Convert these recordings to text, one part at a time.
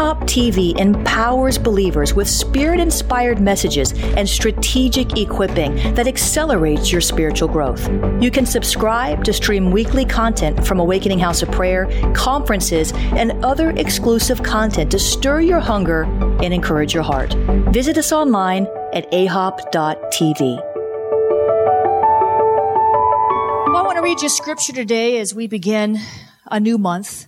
AHOP TV empowers believers with spirit inspired messages and strategic equipping that accelerates your spiritual growth. You can subscribe to stream weekly content from Awakening House of Prayer, conferences, and other exclusive content to stir your hunger and encourage your heart. Visit us online at ahop.tv. I want to read you scripture today as we begin a new month.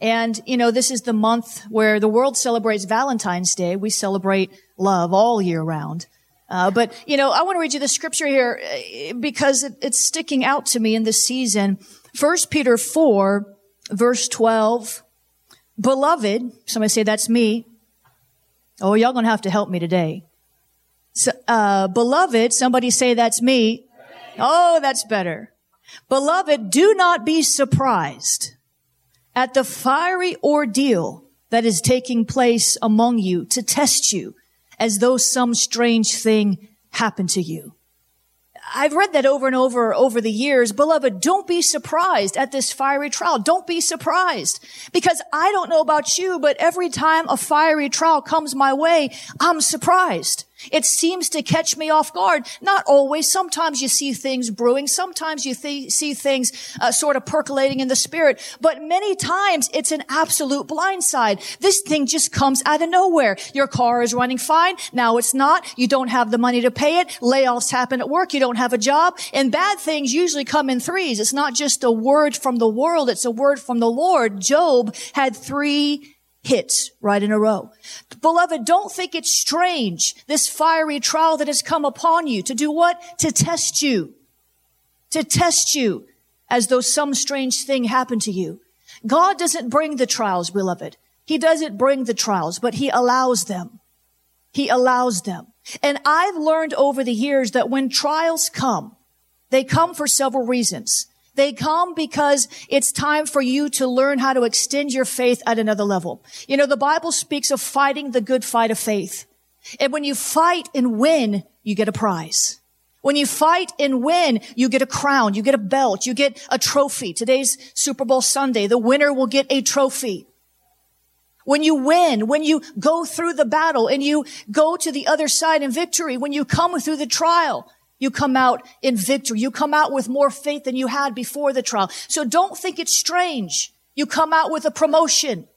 And, you know, this is the month where the world celebrates Valentine's Day. We celebrate love all year round. Uh, but, you know, I want to read you the scripture here uh, because it, it's sticking out to me in this season. First Peter 4, verse 12. Beloved, somebody say that's me. Oh, y'all gonna have to help me today. So, uh, beloved, somebody say that's me. Oh, that's better. Beloved, do not be surprised at the fiery ordeal that is taking place among you to test you as though some strange thing happened to you. I've read that over and over over the years. Beloved, don't be surprised at this fiery trial. Don't be surprised because I don't know about you, but every time a fiery trial comes my way, I'm surprised. It seems to catch me off guard. Not always. Sometimes you see things brewing. Sometimes you th- see things uh, sort of percolating in the spirit. But many times it's an absolute blindside. This thing just comes out of nowhere. Your car is running fine. Now it's not. You don't have the money to pay it. Layoffs happen at work. You don't have a job. And bad things usually come in threes. It's not just a word from the world. It's a word from the Lord. Job had three hits right in a row. Beloved, don't think it's strange, this fiery trial that has come upon you to do what? To test you. To test you as though some strange thing happened to you. God doesn't bring the trials, beloved. He doesn't bring the trials, but he allows them. He allows them. And I've learned over the years that when trials come, they come for several reasons. They come because it's time for you to learn how to extend your faith at another level. You know, the Bible speaks of fighting the good fight of faith. And when you fight and win, you get a prize. When you fight and win, you get a crown, you get a belt, you get a trophy. Today's Super Bowl Sunday. The winner will get a trophy. When you win, when you go through the battle and you go to the other side in victory, when you come through the trial, you come out in victory. You come out with more faith than you had before the trial. So don't think it's strange. You come out with a promotion.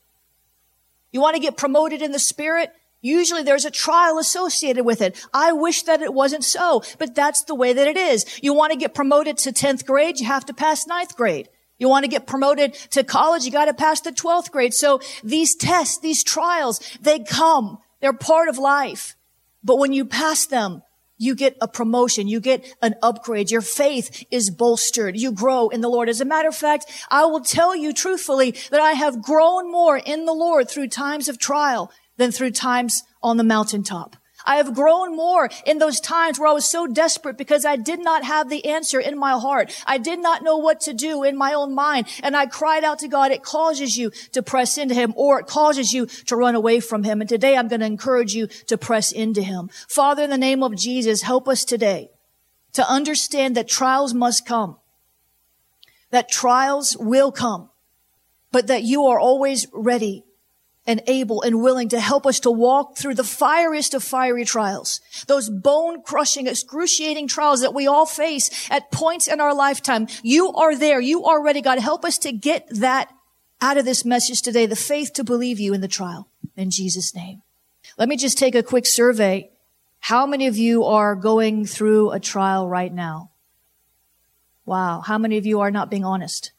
You want to get promoted in the spirit? Usually there's a trial associated with it. I wish that it wasn't so, but that's the way that it is. You want to get promoted to 10th grade, you have to pass 9th grade. You want to get promoted to college, you got to pass the 12th grade. So these tests, these trials, they come. They're part of life. But when you pass them, you get a promotion. You get an upgrade. Your faith is bolstered. You grow in the Lord. As a matter of fact, I will tell you truthfully that I have grown more in the Lord through times of trial than through times on the mountaintop. I have grown more in those times where I was so desperate because I did not have the answer in my heart. I did not know what to do in my own mind. And I cried out to God. It causes you to press into him or it causes you to run away from him. And today I'm going to encourage you to press into him. Father, in the name of Jesus, help us today to understand that trials must come, that trials will come, but that you are always ready and able and willing to help us to walk through the fieriest of fiery trials, those bone crushing, excruciating trials that we all face at points in our lifetime. You are there. You are ready. God, help us to get that out of this message today, the faith to believe you in the trial in Jesus name. Let me just take a quick survey. How many of you are going through a trial right now? Wow. How many of you are not being honest?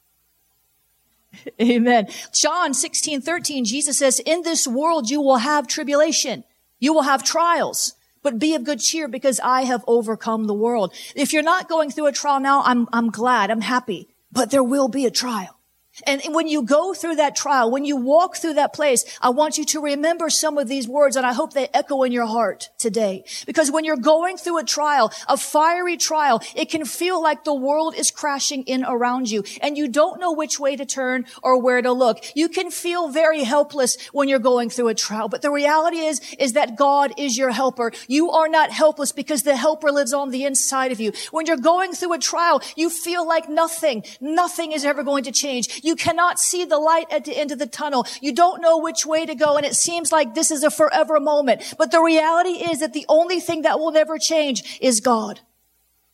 Amen. John 16, 13, Jesus says, in this world you will have tribulation. You will have trials, but be of good cheer because I have overcome the world. If you're not going through a trial now, I'm, I'm glad. I'm happy, but there will be a trial. And when you go through that trial, when you walk through that place, I want you to remember some of these words and I hope they echo in your heart today. Because when you're going through a trial, a fiery trial, it can feel like the world is crashing in around you and you don't know which way to turn or where to look. You can feel very helpless when you're going through a trial. But the reality is, is that God is your helper. You are not helpless because the helper lives on the inside of you. When you're going through a trial, you feel like nothing, nothing is ever going to change. You cannot see the light at the end of the tunnel. You don't know which way to go. And it seems like this is a forever moment. But the reality is that the only thing that will never change is God.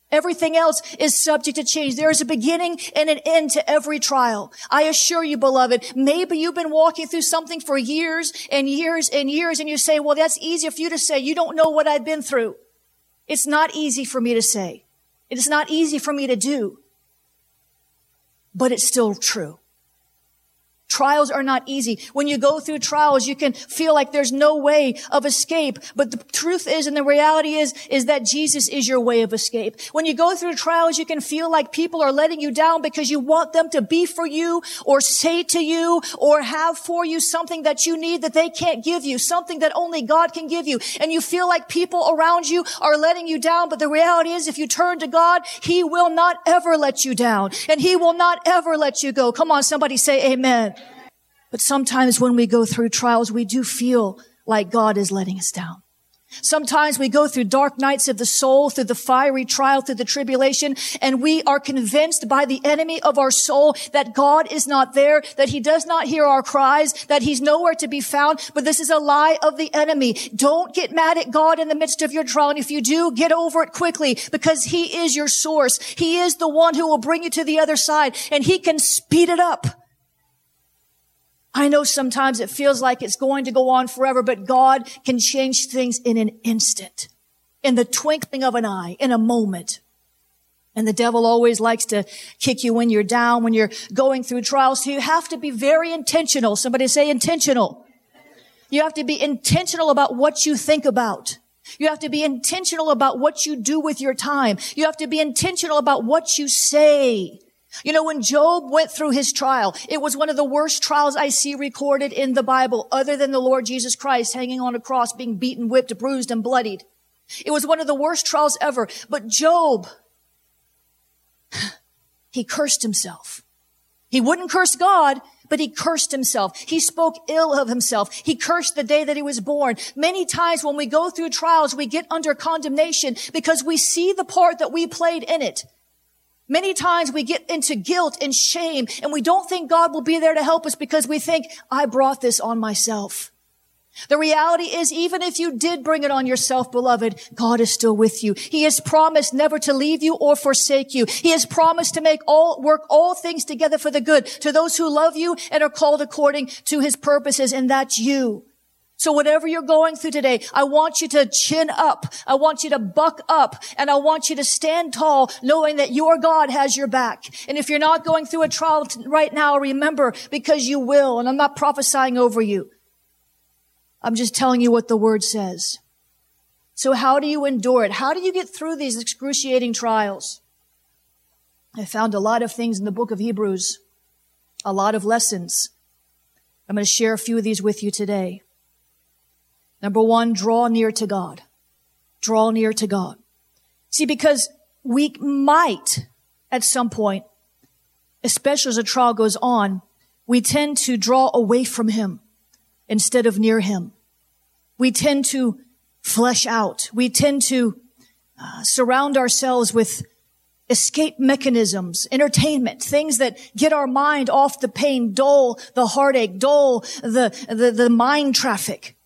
Everything else is subject to change. There is a beginning and an end to every trial. I assure you, beloved, maybe you've been walking through something for years and years and years and you say, well, that's easy for you to say. You don't know what I've been through. It's not easy for me to say. It is not easy for me to do, but it's still true. Trials are not easy. When you go through trials, you can feel like there's no way of escape. But the truth is, and the reality is, is that Jesus is your way of escape. When you go through trials, you can feel like people are letting you down because you want them to be for you or say to you or have for you something that you need that they can't give you, something that only God can give you. And you feel like people around you are letting you down. But the reality is, if you turn to God, He will not ever let you down and He will not ever let you go. Come on, somebody say amen. But sometimes when we go through trials, we do feel like God is letting us down. Sometimes we go through dark nights of the soul, through the fiery trial, through the tribulation, and we are convinced by the enemy of our soul that God is not there, that he does not hear our cries, that he's nowhere to be found. But this is a lie of the enemy. Don't get mad at God in the midst of your trial. And if you do, get over it quickly because he is your source. He is the one who will bring you to the other side and he can speed it up. I know sometimes it feels like it's going to go on forever, but God can change things in an instant, in the twinkling of an eye, in a moment. And the devil always likes to kick you when you're down, when you're going through trials. So you have to be very intentional. Somebody say intentional. You have to be intentional about what you think about. You have to be intentional about what you do with your time. You have to be intentional about what you say. You know, when Job went through his trial, it was one of the worst trials I see recorded in the Bible, other than the Lord Jesus Christ hanging on a cross, being beaten, whipped, bruised, and bloodied. It was one of the worst trials ever. But Job, he cursed himself. He wouldn't curse God, but he cursed himself. He spoke ill of himself. He cursed the day that he was born. Many times when we go through trials, we get under condemnation because we see the part that we played in it. Many times we get into guilt and shame and we don't think God will be there to help us because we think, I brought this on myself. The reality is, even if you did bring it on yourself, beloved, God is still with you. He has promised never to leave you or forsake you. He has promised to make all, work all things together for the good to those who love you and are called according to his purposes. And that's you. So whatever you're going through today, I want you to chin up. I want you to buck up and I want you to stand tall knowing that your God has your back. And if you're not going through a trial right now, remember because you will. And I'm not prophesying over you. I'm just telling you what the word says. So how do you endure it? How do you get through these excruciating trials? I found a lot of things in the book of Hebrews, a lot of lessons. I'm going to share a few of these with you today. Number one, draw near to God. Draw near to God. See, because we might at some point, especially as a trial goes on, we tend to draw away from Him instead of near Him. We tend to flesh out. We tend to uh, surround ourselves with escape mechanisms, entertainment, things that get our mind off the pain, dull the heartache, dull the, the, the mind traffic.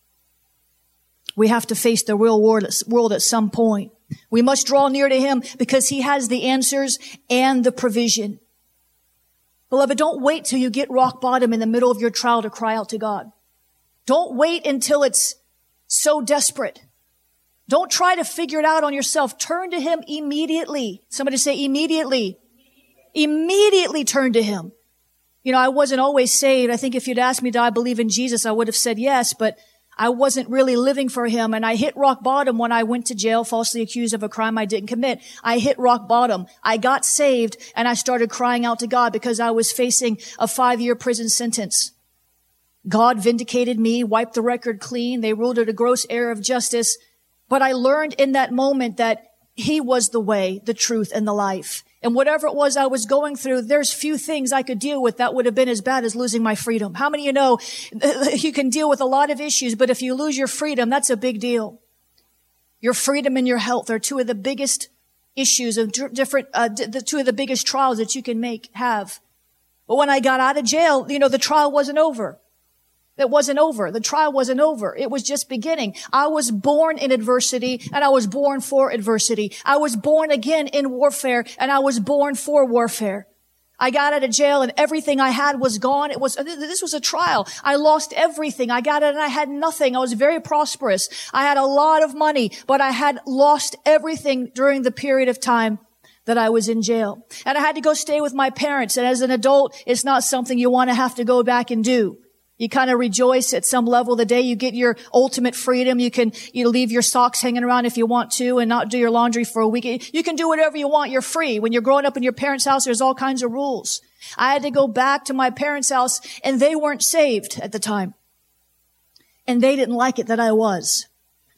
We have to face the real world at some point. We must draw near to Him because He has the answers and the provision. Beloved, don't wait till you get rock bottom in the middle of your trial to cry out to God. Don't wait until it's so desperate. Don't try to figure it out on yourself. Turn to Him immediately. Somebody say immediately. Immediately turn to Him. You know, I wasn't always saved. I think if you'd asked me, do I believe in Jesus? I would have said yes, but I wasn't really living for him. And I hit rock bottom when I went to jail falsely accused of a crime I didn't commit. I hit rock bottom. I got saved and I started crying out to God because I was facing a five year prison sentence. God vindicated me, wiped the record clean. They ruled it a gross error of justice. But I learned in that moment that he was the way, the truth, and the life. And whatever it was I was going through, there's few things I could deal with that would have been as bad as losing my freedom. How many of you know you can deal with a lot of issues, but if you lose your freedom, that's a big deal. Your freedom and your health are two of the biggest issues of different, uh, the two of the biggest trials that you can make, have. But when I got out of jail, you know, the trial wasn't over. It wasn't over. The trial wasn't over. It was just beginning. I was born in adversity and I was born for adversity. I was born again in warfare and I was born for warfare. I got out of jail and everything I had was gone. It was, this was a trial. I lost everything. I got it and I had nothing. I was very prosperous. I had a lot of money, but I had lost everything during the period of time that I was in jail. And I had to go stay with my parents. And as an adult, it's not something you want to have to go back and do. You kind of rejoice at some level the day you get your ultimate freedom. You can, you leave your socks hanging around if you want to and not do your laundry for a week. You can do whatever you want. You're free. When you're growing up in your parents' house, there's all kinds of rules. I had to go back to my parents' house and they weren't saved at the time. And they didn't like it that I was.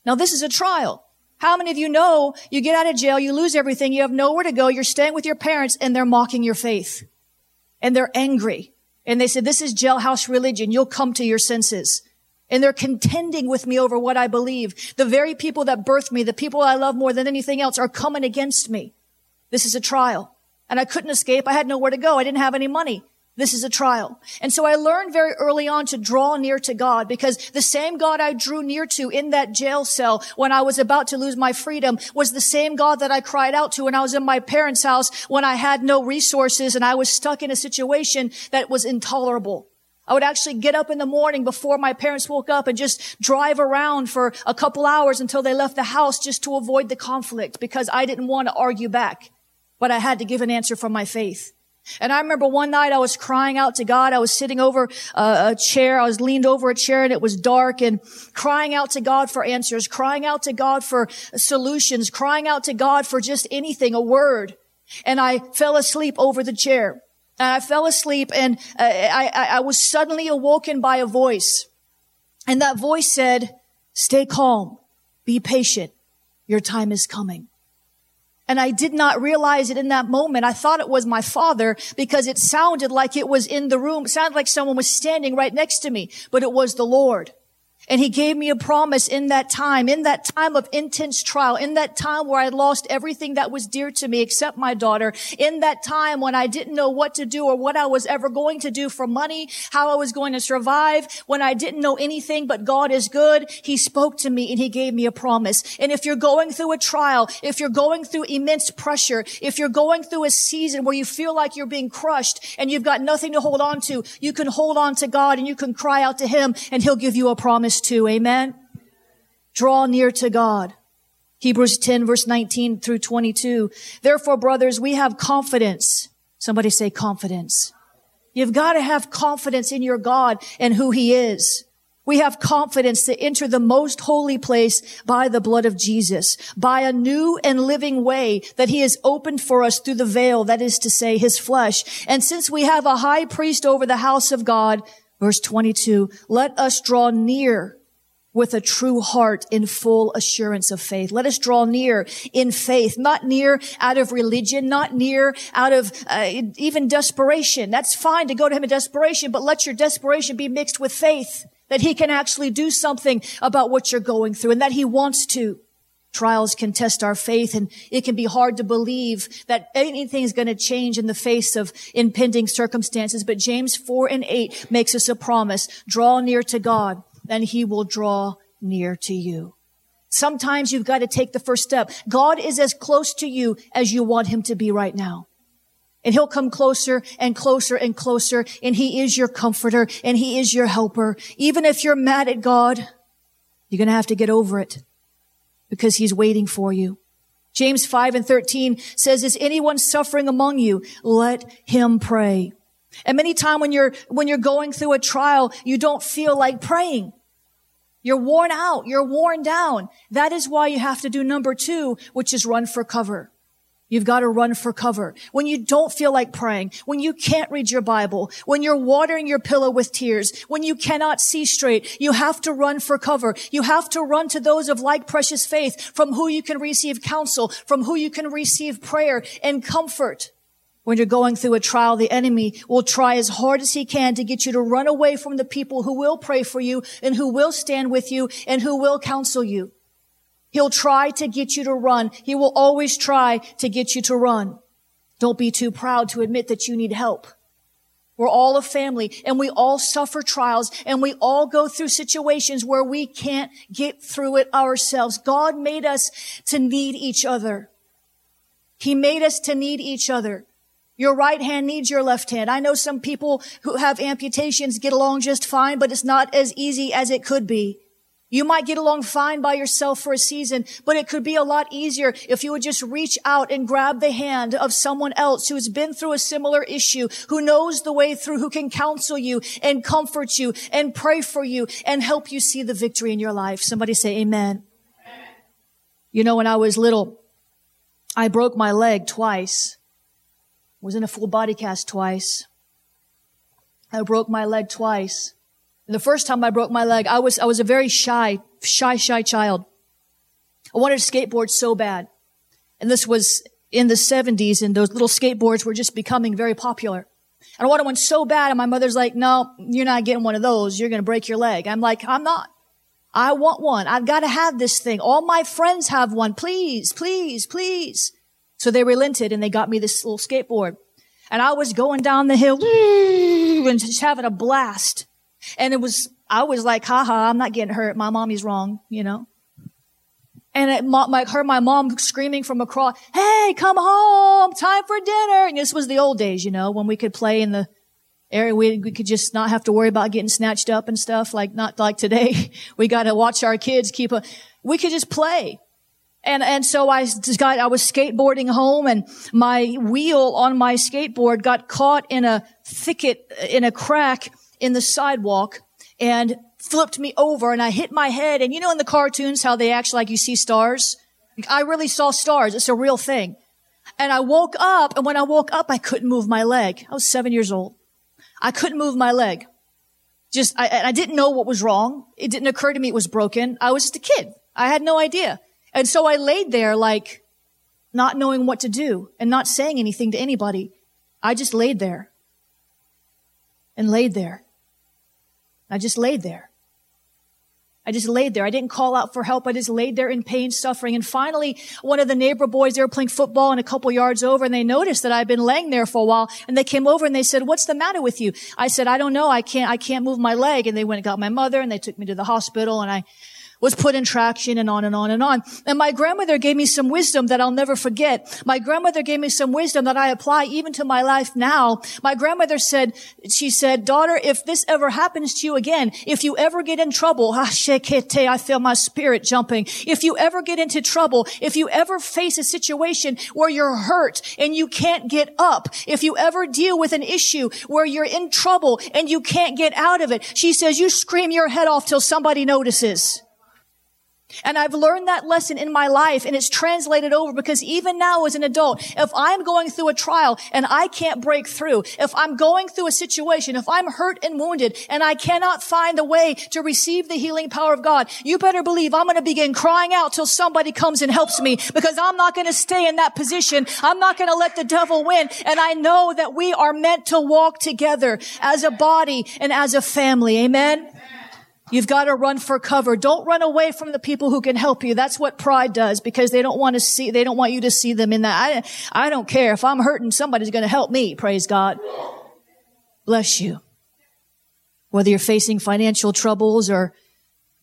Now this is a trial. How many of you know you get out of jail, you lose everything, you have nowhere to go, you're staying with your parents and they're mocking your faith. And they're angry. And they said, this is jailhouse religion. You'll come to your senses. And they're contending with me over what I believe. The very people that birthed me, the people I love more than anything else are coming against me. This is a trial. And I couldn't escape. I had nowhere to go. I didn't have any money. This is a trial. And so I learned very early on to draw near to God because the same God I drew near to in that jail cell when I was about to lose my freedom was the same God that I cried out to when I was in my parents' house when I had no resources and I was stuck in a situation that was intolerable. I would actually get up in the morning before my parents woke up and just drive around for a couple hours until they left the house just to avoid the conflict because I didn't want to argue back, but I had to give an answer from my faith. And I remember one night I was crying out to God. I was sitting over a, a, chair. I was leaned over a chair and it was dark and crying out to God for answers, crying out to God for solutions, crying out to God for just anything, a word. And I fell asleep over the chair. And I fell asleep and uh, I, I, I was suddenly awoken by a voice. And that voice said, stay calm, be patient. Your time is coming. And I did not realize it in that moment. I thought it was my father because it sounded like it was in the room. It sounded like someone was standing right next to me, but it was the Lord. And he gave me a promise in that time, in that time of intense trial, in that time where I lost everything that was dear to me except my daughter, in that time when I didn't know what to do or what I was ever going to do for money, how I was going to survive, when I didn't know anything but God is good, he spoke to me and he gave me a promise. And if you're going through a trial, if you're going through immense pressure, if you're going through a season where you feel like you're being crushed and you've got nothing to hold on to, you can hold on to God and you can cry out to him and he'll give you a promise to. Amen. Draw near to God. Hebrews 10 verse 19 through 22. Therefore, brothers, we have confidence. Somebody say confidence. You've got to have confidence in your God and who he is. We have confidence to enter the most holy place by the blood of Jesus, by a new and living way that he has opened for us through the veil, that is to say, his flesh. And since we have a high priest over the house of God, Verse 22, let us draw near with a true heart in full assurance of faith. Let us draw near in faith, not near out of religion, not near out of uh, even desperation. That's fine to go to him in desperation, but let your desperation be mixed with faith that he can actually do something about what you're going through and that he wants to. Trials can test our faith and it can be hard to believe that anything is going to change in the face of impending circumstances. But James 4 and 8 makes us a promise. Draw near to God and he will draw near to you. Sometimes you've got to take the first step. God is as close to you as you want him to be right now. And he'll come closer and closer and closer. And he is your comforter and he is your helper. Even if you're mad at God, you're going to have to get over it because he's waiting for you. James 5 and 13 says, is anyone suffering among you? Let him pray. And many times when you're, when you're going through a trial, you don't feel like praying. You're worn out. You're worn down. That is why you have to do number two, which is run for cover. You've got to run for cover. When you don't feel like praying, when you can't read your Bible, when you're watering your pillow with tears, when you cannot see straight, you have to run for cover. You have to run to those of like precious faith from who you can receive counsel, from who you can receive prayer and comfort. When you're going through a trial, the enemy will try as hard as he can to get you to run away from the people who will pray for you and who will stand with you and who will counsel you. He'll try to get you to run. He will always try to get you to run. Don't be too proud to admit that you need help. We're all a family and we all suffer trials and we all go through situations where we can't get through it ourselves. God made us to need each other. He made us to need each other. Your right hand needs your left hand. I know some people who have amputations get along just fine, but it's not as easy as it could be. You might get along fine by yourself for a season, but it could be a lot easier if you would just reach out and grab the hand of someone else who's been through a similar issue, who knows the way through, who can counsel you and comfort you and pray for you and help you see the victory in your life. Somebody say amen. amen. You know, when I was little, I broke my leg twice was in a full body cast twice. I broke my leg twice. The first time I broke my leg, I was, I was a very shy, shy, shy child. I wanted to skateboard so bad. And this was in the 70s and those little skateboards were just becoming very popular. And I wanted one so bad and my mother's like, no, you're not getting one of those. You're going to break your leg. I'm like, I'm not. I want one. I've got to have this thing. All my friends have one. Please, please, please. So they relented and they got me this little skateboard. And I was going down the hill and just having a blast. And it was, I was like, haha, I'm not getting hurt. My mommy's wrong, you know? And it, my, heard my mom screaming from across, hey, come home, time for dinner. And this was the old days, you know, when we could play in the area. We, we could just not have to worry about getting snatched up and stuff like, not like today. we got to watch our kids keep a, we could just play. And, and so I got, I was skateboarding home and my wheel on my skateboard got caught in a thicket, in a crack in the sidewalk and flipped me over and I hit my head. And you know, in the cartoons, how they act like you see stars? I really saw stars. It's a real thing. And I woke up and when I woke up, I couldn't move my leg. I was seven years old. I couldn't move my leg. Just, I, I didn't know what was wrong. It didn't occur to me it was broken. I was just a kid. I had no idea. And so I laid there like not knowing what to do and not saying anything to anybody. I just laid there and laid there. I just laid there. I just laid there. I didn't call out for help. I just laid there in pain, suffering. And finally, one of the neighbor boys, they were playing football and a couple yards over and they noticed that I'd been laying there for a while and they came over and they said, what's the matter with you? I said, I don't know. I can't, I can't move my leg. And they went and got my mother and they took me to the hospital and I was put in traction and on and on and on. And my grandmother gave me some wisdom that I'll never forget. My grandmother gave me some wisdom that I apply even to my life now. My grandmother said, she said, daughter, if this ever happens to you again, if you ever get in trouble, I feel my spirit jumping. If you ever get into trouble, if you ever face a situation where you're hurt and you can't get up, if you ever deal with an issue where you're in trouble and you can't get out of it, she says, you scream your head off till somebody notices. And I've learned that lesson in my life and it's translated over because even now as an adult, if I'm going through a trial and I can't break through, if I'm going through a situation, if I'm hurt and wounded and I cannot find a way to receive the healing power of God, you better believe I'm going to begin crying out till somebody comes and helps me because I'm not going to stay in that position. I'm not going to let the devil win. And I know that we are meant to walk together as a body and as a family. Amen. You've got to run for cover. Don't run away from the people who can help you. That's what pride does because they don't want to see, they don't want you to see them in that. I, I don't care. If I'm hurting, somebody's going to help me. Praise God. Bless you. Whether you're facing financial troubles or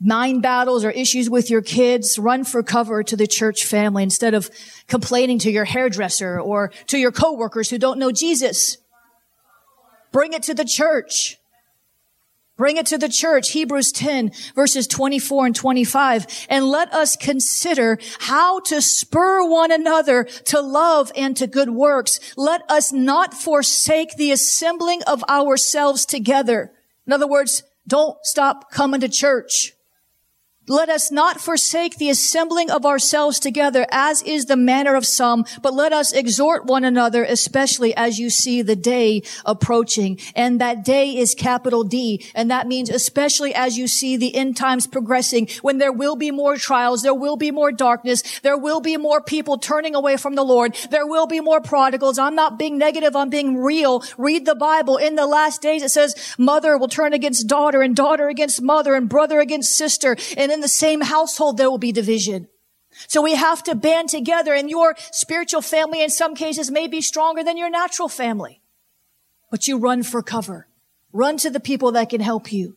mind battles or issues with your kids, run for cover to the church family instead of complaining to your hairdresser or to your coworkers who don't know Jesus. Bring it to the church. Bring it to the church, Hebrews 10 verses 24 and 25, and let us consider how to spur one another to love and to good works. Let us not forsake the assembling of ourselves together. In other words, don't stop coming to church. Let us not forsake the assembling of ourselves together as is the manner of some, but let us exhort one another, especially as you see the day approaching. And that day is capital D. And that means especially as you see the end times progressing, when there will be more trials, there will be more darkness, there will be more people turning away from the Lord, there will be more prodigals. I'm not being negative, I'm being real. Read the Bible. In the last days, it says mother will turn against daughter and daughter against mother and brother against sister. And in in the same household, there will be division. So we have to band together and your spiritual family in some cases may be stronger than your natural family. But you run for cover. Run to the people that can help you.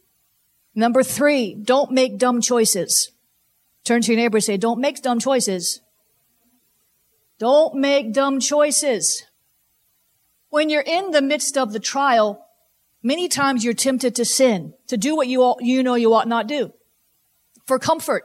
Number three, don't make dumb choices. Turn to your neighbor and say, don't make dumb choices. Don't make dumb choices. When you're in the midst of the trial, many times you're tempted to sin, to do what you, you know you ought not do for comfort.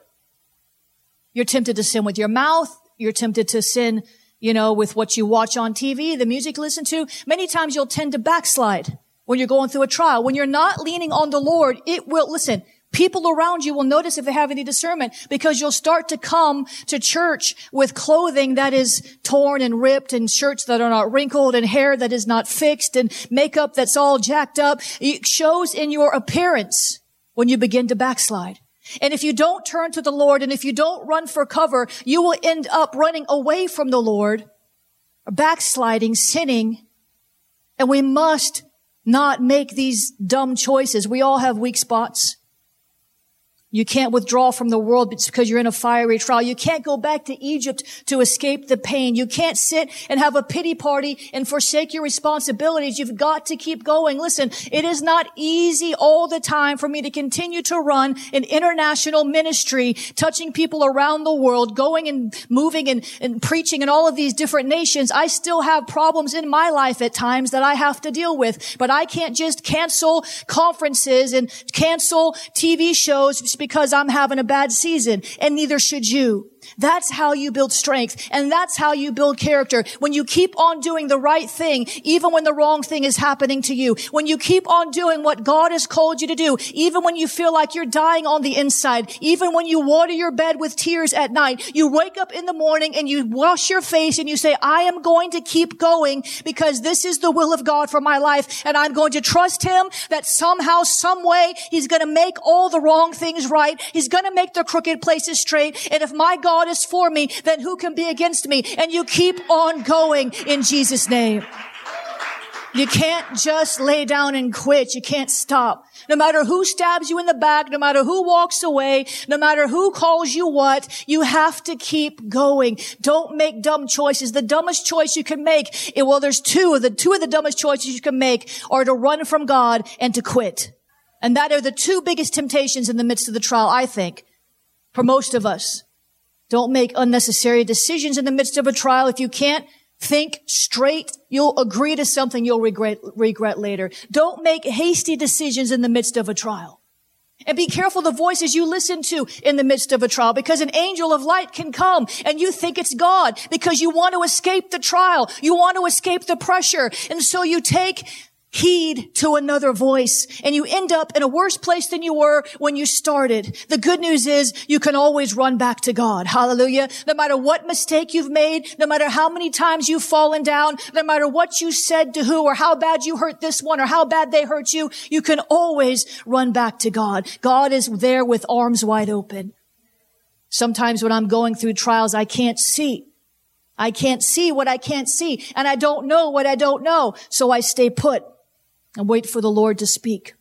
You're tempted to sin with your mouth. You're tempted to sin, you know, with what you watch on TV, the music you listen to. Many times you'll tend to backslide when you're going through a trial. When you're not leaning on the Lord, it will, listen, people around you will notice if they have any discernment because you'll start to come to church with clothing that is torn and ripped and shirts that are not wrinkled and hair that is not fixed and makeup that's all jacked up. It shows in your appearance when you begin to backslide. And if you don't turn to the Lord and if you don't run for cover, you will end up running away from the Lord, backsliding, sinning. And we must not make these dumb choices. We all have weak spots. You can't withdraw from the world because you're in a fiery trial. You can't go back to Egypt to escape the pain. You can't sit and have a pity party and forsake your responsibilities. You've got to keep going. Listen, it is not easy all the time for me to continue to run an international ministry, touching people around the world, going and moving and, and preaching in all of these different nations. I still have problems in my life at times that I have to deal with, but I can't just cancel conferences and cancel TV shows because I'm having a bad season and neither should you. That's how you build strength. And that's how you build character. When you keep on doing the right thing, even when the wrong thing is happening to you. When you keep on doing what God has called you to do, even when you feel like you're dying on the inside, even when you water your bed with tears at night, you wake up in the morning and you wash your face and you say, I am going to keep going because this is the will of God for my life. And I'm going to trust him that somehow, some way, he's going to make all the wrong things right. He's going to make the crooked places straight. And if my God God is for me, then who can be against me? And you keep on going in Jesus' name. You can't just lay down and quit. You can't stop. No matter who stabs you in the back, no matter who walks away, no matter who calls you what, you have to keep going. Don't make dumb choices. The dumbest choice you can make, eh, well, there's two of the, two of the dumbest choices you can make are to run from God and to quit. And that are the two biggest temptations in the midst of the trial, I think, for most of us. Don't make unnecessary decisions in the midst of a trial. If you can't think straight, you'll agree to something you'll regret, regret later. Don't make hasty decisions in the midst of a trial. And be careful the voices you listen to in the midst of a trial because an angel of light can come and you think it's God because you want to escape the trial. You want to escape the pressure. And so you take heed to another voice and you end up in a worse place than you were when you started. The good news is you can always run back to God. Hallelujah. No matter what mistake you've made, no matter how many times you've fallen down, no matter what you said to who or how bad you hurt this one or how bad they hurt you, you can always run back to God. God is there with arms wide open. Sometimes when I'm going through trials, I can't see. I can't see what I can't see and I don't know what I don't know. So I stay put and wait for the Lord to speak.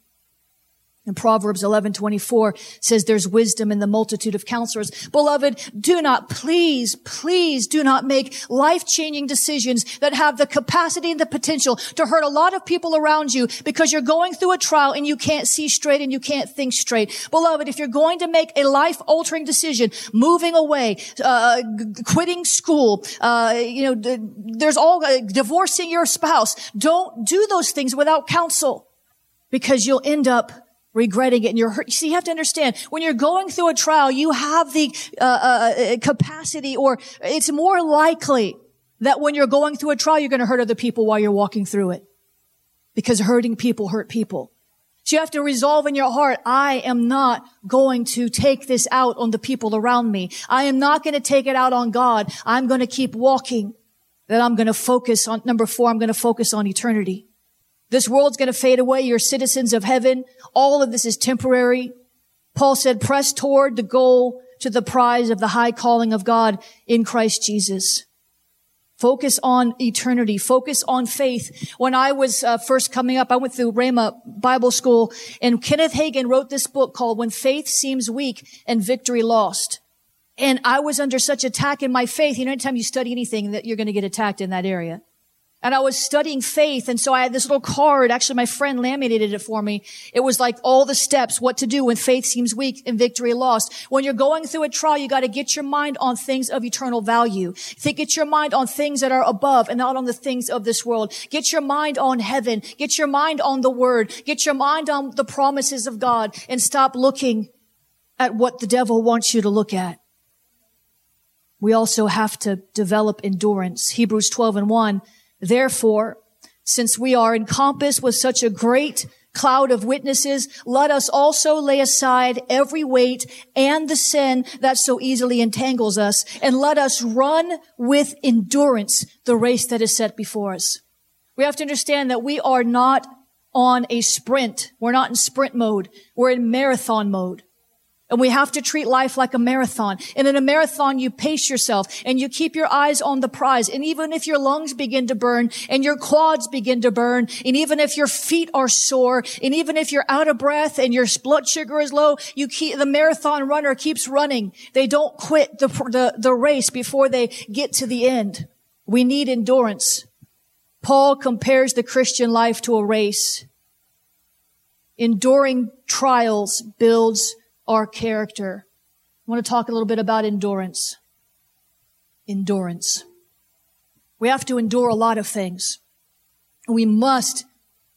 And Proverbs 11:24 says there's wisdom in the multitude of counselors. Beloved, do not please, please do not make life-changing decisions that have the capacity and the potential to hurt a lot of people around you because you're going through a trial and you can't see straight and you can't think straight. Beloved, if you're going to make a life-altering decision, moving away, uh, quitting school, uh, you know, there's all uh, divorcing your spouse, don't do those things without counsel because you'll end up regretting it and you're hurt. See, you have to understand when you're going through a trial, you have the uh, uh, uh, capacity or it's more likely that when you're going through a trial, you're going to hurt other people while you're walking through it because hurting people hurt people. So you have to resolve in your heart, I am not going to take this out on the people around me. I am not going to take it out on God. I'm going to keep walking. That I'm going to focus on, number four, I'm going to focus on eternity. This world's going to fade away. You're citizens of heaven. All of this is temporary. Paul said, press toward the goal to the prize of the high calling of God in Christ Jesus. Focus on eternity. Focus on faith. When I was uh, first coming up, I went through Rhema Bible School and Kenneth Hagin wrote this book called When Faith Seems Weak and Victory Lost. And I was under such attack in my faith. You know, anytime you study anything that you're going to get attacked in that area. And I was studying faith. And so I had this little card. Actually, my friend laminated it for me. It was like all the steps, what to do when faith seems weak and victory lost. When you're going through a trial, you got to get your mind on things of eternal value. Think, get your mind on things that are above and not on the things of this world. Get your mind on heaven. Get your mind on the word. Get your mind on the promises of God and stop looking at what the devil wants you to look at. We also have to develop endurance. Hebrews 12 and 1 Therefore, since we are encompassed with such a great cloud of witnesses, let us also lay aside every weight and the sin that so easily entangles us, and let us run with endurance the race that is set before us. We have to understand that we are not on a sprint. We're not in sprint mode. We're in marathon mode. And we have to treat life like a marathon. And in a marathon, you pace yourself and you keep your eyes on the prize. And even if your lungs begin to burn and your quads begin to burn, and even if your feet are sore, and even if you're out of breath and your blood sugar is low, you keep, the marathon runner keeps running. They don't quit the, the, the race before they get to the end. We need endurance. Paul compares the Christian life to a race. Enduring trials builds our character. I want to talk a little bit about endurance. Endurance. We have to endure a lot of things. We must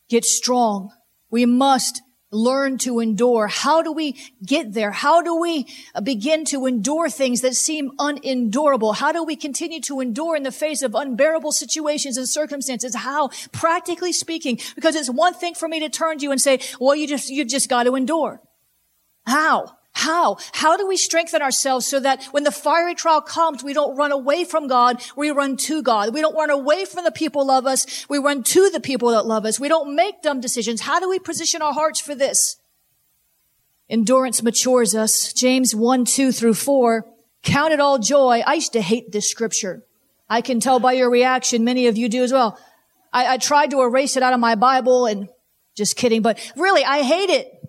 get strong. We must learn to endure. How do we get there? How do we begin to endure things that seem unendurable? How do we continue to endure in the face of unbearable situations and circumstances? How, practically speaking, because it's one thing for me to turn to you and say, well, you just, you just got to endure. How? How? How do we strengthen ourselves so that when the fiery trial comes, we don't run away from God, we run to God. We don't run away from the people love us, we run to the people that love us. We don't make dumb decisions. How do we position our hearts for this? Endurance matures us. James 1, 2 through 4. Count it all joy. I used to hate this scripture. I can tell by your reaction, many of you do as well. I, I tried to erase it out of my Bible and just kidding, but really, I hate it.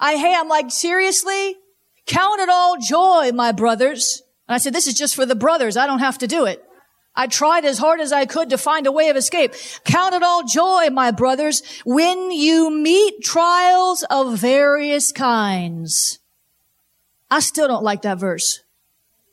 I hate, I'm like, seriously? Count it all joy, my brothers. And I said, this is just for the brothers. I don't have to do it. I tried as hard as I could to find a way of escape. Count it all joy, my brothers, when you meet trials of various kinds. I still don't like that verse.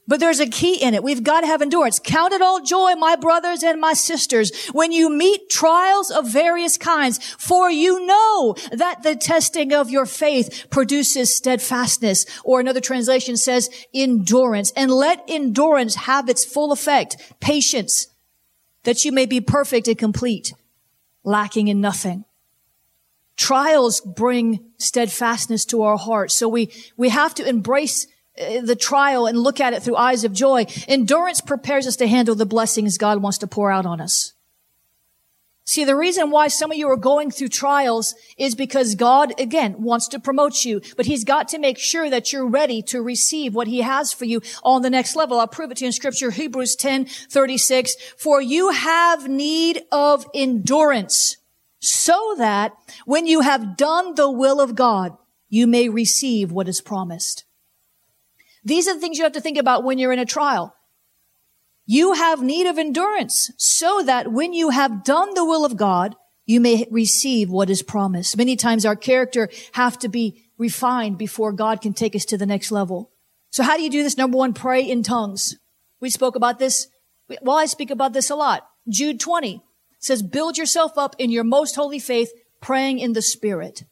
But there's a key in it. We've got to have endurance. Count it all joy, my brothers and my sisters, when you meet trials of various kinds, for you know that the testing of your faith produces steadfastness, or another translation says endurance. And let endurance have its full effect, patience, that you may be perfect and complete, lacking in nothing. Trials bring steadfastness to our hearts. So we, we have to embrace Uh, the trial and look at it through eyes of joy. Endurance prepares us to handle the blessings God wants to pour out on us. See, the reason why some of you are going through trials is because God, again, wants to promote you, but He's got to make sure that you're ready to receive what He has for you on the next level. I'll prove it to you in scripture, Hebrews 10, 36. For you have need of endurance so that when you have done the will of God, you may receive what is promised. These are the things you have to think about when you're in a trial. You have need of endurance so that when you have done the will of God, you may receive what is promised. Many times our character have to be refined before God can take us to the next level. So how do you do this? Number one, pray in tongues. We spoke about this. Well, I speak about this a lot. Jude 20 says, build yourself up in your most holy faith, praying in the spirit.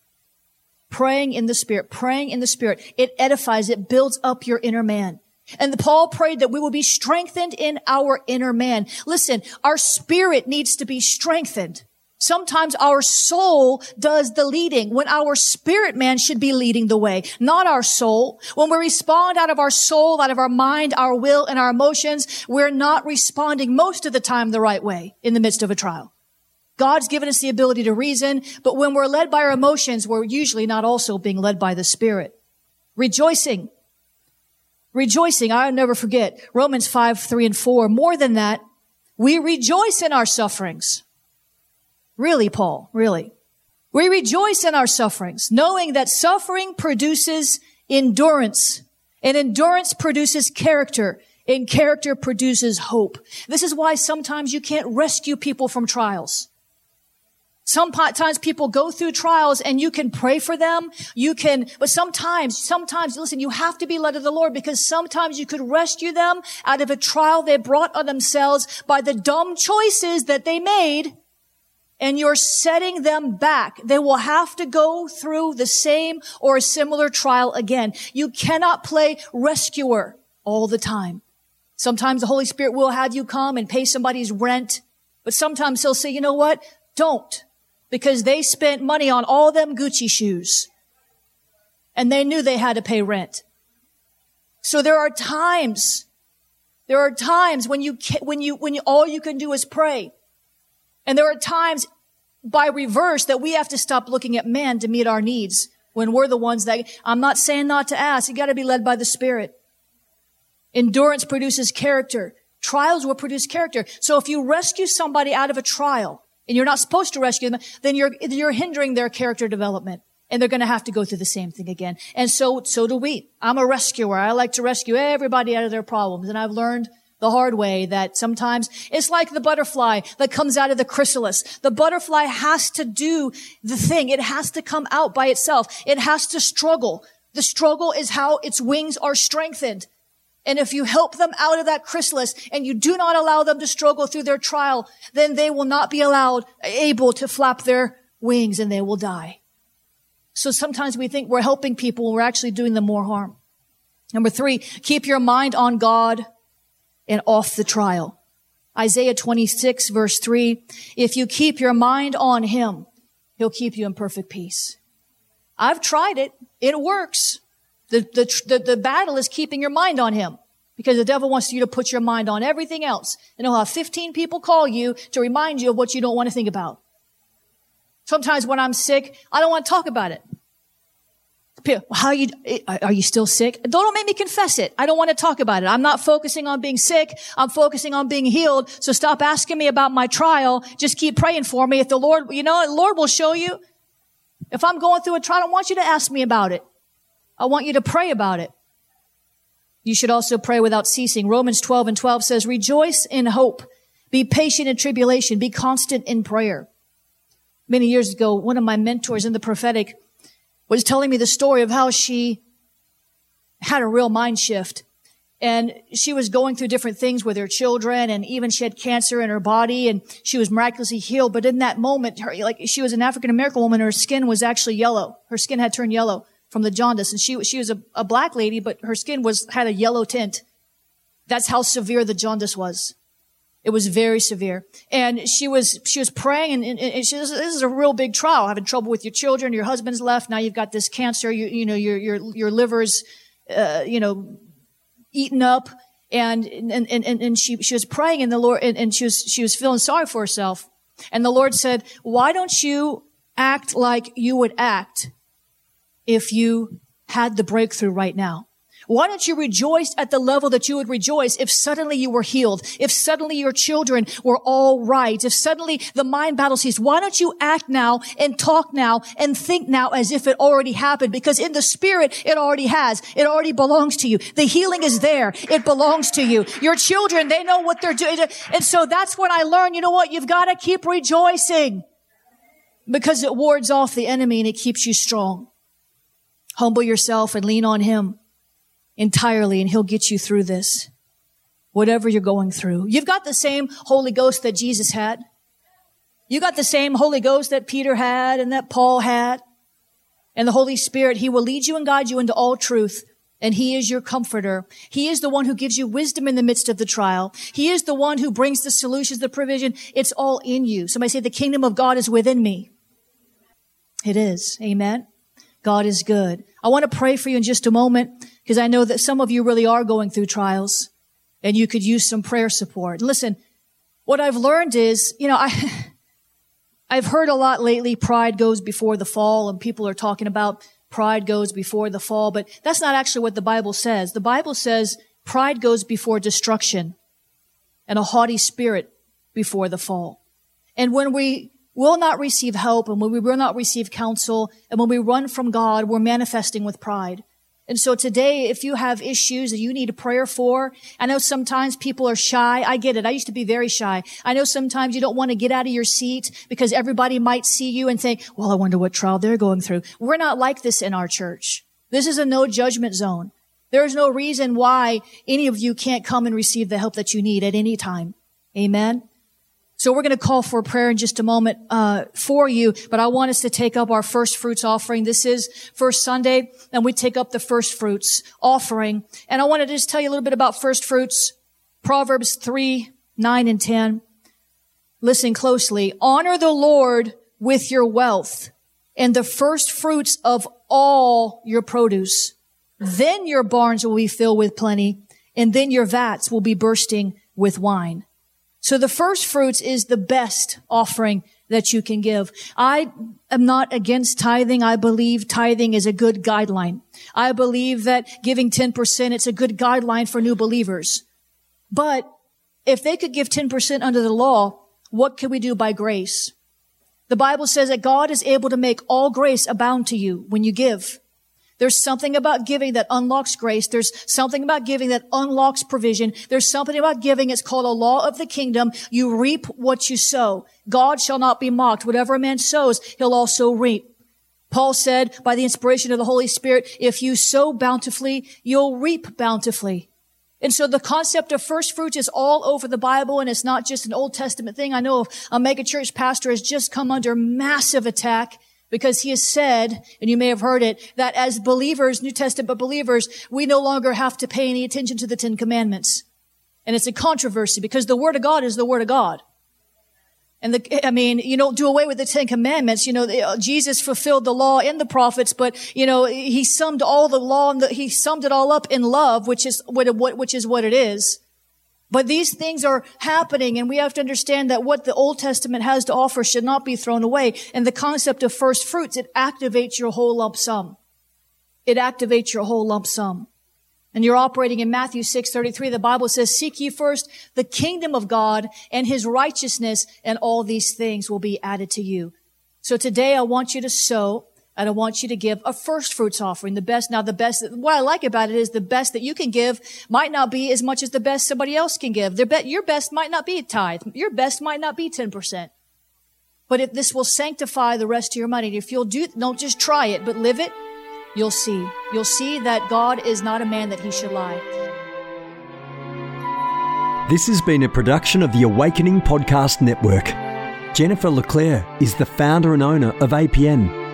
Praying in the spirit, praying in the spirit. It edifies, it builds up your inner man. And Paul prayed that we will be strengthened in our inner man. Listen, our spirit needs to be strengthened. Sometimes our soul does the leading when our spirit man should be leading the way, not our soul. When we respond out of our soul, out of our mind, our will, and our emotions, we're not responding most of the time the right way in the midst of a trial. God's given us the ability to reason, but when we're led by our emotions, we're usually not also being led by the Spirit. Rejoicing. Rejoicing. I'll never forget Romans 5, 3 and 4. More than that, we rejoice in our sufferings Really, Paul, really. We rejoice in our sufferings, knowing that suffering produces endurance, and endurance produces character, and character produces hope. This is why sometimes you can't rescue people from trials. Sometimes people go through trials and you can pray for them. You can, but sometimes, sometimes, listen, you have to be led of the Lord because sometimes you could rescue them out of a trial they brought on themselves by the dumb choices that they made and you're setting them back. They will have to go through the same or a similar trial again. You cannot play rescuer all the time. Sometimes the Holy Spirit will have you come and pay somebody's rent, but sometimes he'll say, you know what? Don't. Because they spent money on all them Gucci shoes. And they knew they had to pay rent. So there are times, there are times when you, when you, when you, all you can do is pray. And there are times by reverse that we have to stop looking at man to meet our needs when we're the ones that, I'm not saying not to ask. You got to be led by the Spirit. Endurance produces character. Trials will produce character. So if you rescue somebody out of a trial and you're not supposed to rescue them, then you're, you're hindering their character development and they're going to have to go through the same thing again. And so, so do we. I'm a rescuer. I like to rescue everybody out of their problems. And I've learned the hard way that sometimes it's like the butterfly that comes out of the chrysalis. The butterfly has to do the thing. It has to come out by itself. It has to struggle. The struggle is how its wings are strengthened. And if you help them out of that chrysalis and you do not allow them to struggle through their trial, then they will not be allowed, able to flap their wings and they will die. So sometimes we think we're helping people, we're actually doing them more harm. Number three, keep your mind on God and off the trial. Isaiah 26 verse 3, if you keep your mind on him, he'll keep you in perfect peace. I've tried it. It works. The, the, the, the, battle is keeping your mind on him because the devil wants you to put your mind on everything else. And he'll have 15 people call you to remind you of what you don't want to think about. Sometimes when I'm sick, I don't want to talk about it. How you, eh, are you still sick? Don't make me confess it. I don't want to talk about it. I'm not focusing on being sick. I'm focusing on being healed. So stop asking me about my trial. Just keep praying for me. If the Lord, you know, the Lord will show you. If I'm going through a trial, I don't want you to ask me about it. I want you to pray about it. You should also pray without ceasing. Romans 12 and 12 says, rejoice in hope. Be patient in tribulation. Be constant in prayer. Many years ago, one of my mentors in the prophetic was telling me the story of how she had a real mind shift. And she was going through different things with her children and even she had cancer in her body and she was miraculously healed. But in that moment, her, like she was an African American woman, her skin was actually yellow. Her skin had turned yellow from the jaundice and she, she was a, a black lady, but her skin was, had a yellow tint. That's how severe the jaundice was. It was very severe. And she was, she was praying and, and, and she, this is a real big trial, having trouble with your children, your husband's left, now you've got this cancer, you, you know, your, your, your liver's, uh, you know, eaten up. And, and, and, and she, she was praying and the Lord, and, and she was, she was feeling sorry for herself. And the Lord said, why don't you act like you would act if you had the breakthrough right now? Why don't you rejoice at the level that you would rejoice if suddenly you were healed, if suddenly your children were all right, if suddenly the mind battle ceased? Why don't you act now and talk now and think now as if it already happened? Because in the spirit, it already has. It already belongs to you. The healing is there. It belongs to you. Your children, they know what they're doing. And so that's when I learned, you know what? You've got to keep rejoicing because it wards off the enemy and it keeps you strong. Humble yourself and lean on him entirely and he'll get you through this. Whatever you're going through. You've got the same Holy Ghost that Jesus had. You got the same Holy Ghost that Peter had and that Paul had. And the Holy Spirit, He will lead you and guide you into all truth. And He is your comforter. He is the one who gives you wisdom in the midst of the trial. He is the one who brings the solutions, the provision. It's all in you. Somebody say, the kingdom of God is within me. It is. Amen. God is good. I want to pray for you in just a moment because I know that some of you really are going through trials and you could use some prayer support. Listen, what I've learned is, you know, I, I've heard a lot lately, pride goes before the fall and people are talking about pride goes before the fall, but that's not actually what the Bible says. The Bible says pride goes before destruction and a haughty spirit before the fall. And when we will not receive help and when we will not receive counsel and when we run from God, we're manifesting with pride. And so today, if you have issues that you need a prayer for, I know sometimes people are shy. I get it. I used to be very shy. I know sometimes you don't want to get out of your seat because everybody might see you and think, well, I wonder what trial they're going through. We're not like this in our church. This is a no judgment zone. There is no reason why any of you can't come and receive the help that you need at any time. Amen. So we're going to call for prayer in just a moment uh, for you, but I want us to take up our first fruits offering. This is first Sunday, and we take up the first fruits offering. And I want to just tell you a little bit about first fruits. Proverbs 3, 9 and 10. Listen closely. Honor the Lord with your wealth and the first fruits of all your produce. Then your barns will be filled with plenty, and then your vats will be bursting with wine. So the first fruits is the best offering that you can give. I am not against tithing. I believe tithing is a good guideline. I believe that giving 10%, it's a good guideline for new believers. But if they could give 10% under the law, what can we do by grace? The Bible says that God is able to make all grace abound to you when you give. There's something about giving that unlocks grace. There's something about giving that unlocks provision. There's something about giving. It's called a law of the kingdom. You reap what you sow. God shall not be mocked. Whatever a man sows, he'll also reap. Paul said by the inspiration of the Holy Spirit, if you sow bountifully, you'll reap bountifully. And so the concept of first fruits is all over the Bible and it's not just an Old Testament thing. I know a mega church pastor has just come under massive attack because he has said, and you may have heard it, that as believers, New Testament believers, we no longer have to pay any attention to the Ten Commandments. And it's a controversy because the Word of God is the Word of God. And the, I mean, you don't do away with the Ten Commandments. You know, uh, Jesus fulfilled the law and the prophets, but, you know, he summed all the law and the, he summed it all up in love, which is what, which is what it is. But these things are happening and we have to understand that what the Old Testament has to offer should not be thrown away. And the concept of first fruits, it activates your whole lump sum. It activates your whole lump sum. And you're operating in Matthew 6:33. The Bible says, "Seek ye first the kingdom of God and his righteousness, and all these things will be added to you." So today I want you to sow and I want you to give a first fruits offering, the best. Now, the best, what I like about it is the best that you can give might not be as much as the best somebody else can give. Their your best might not be a tithe. Your best might not be 10%. But if this will sanctify the rest of your money, if you'll do, don't just try it, but live it, you'll see. You'll see that God is not a man that he should lie. This has been a production of the Awakening Podcast Network. Jennifer LeClaire is the founder and owner of APN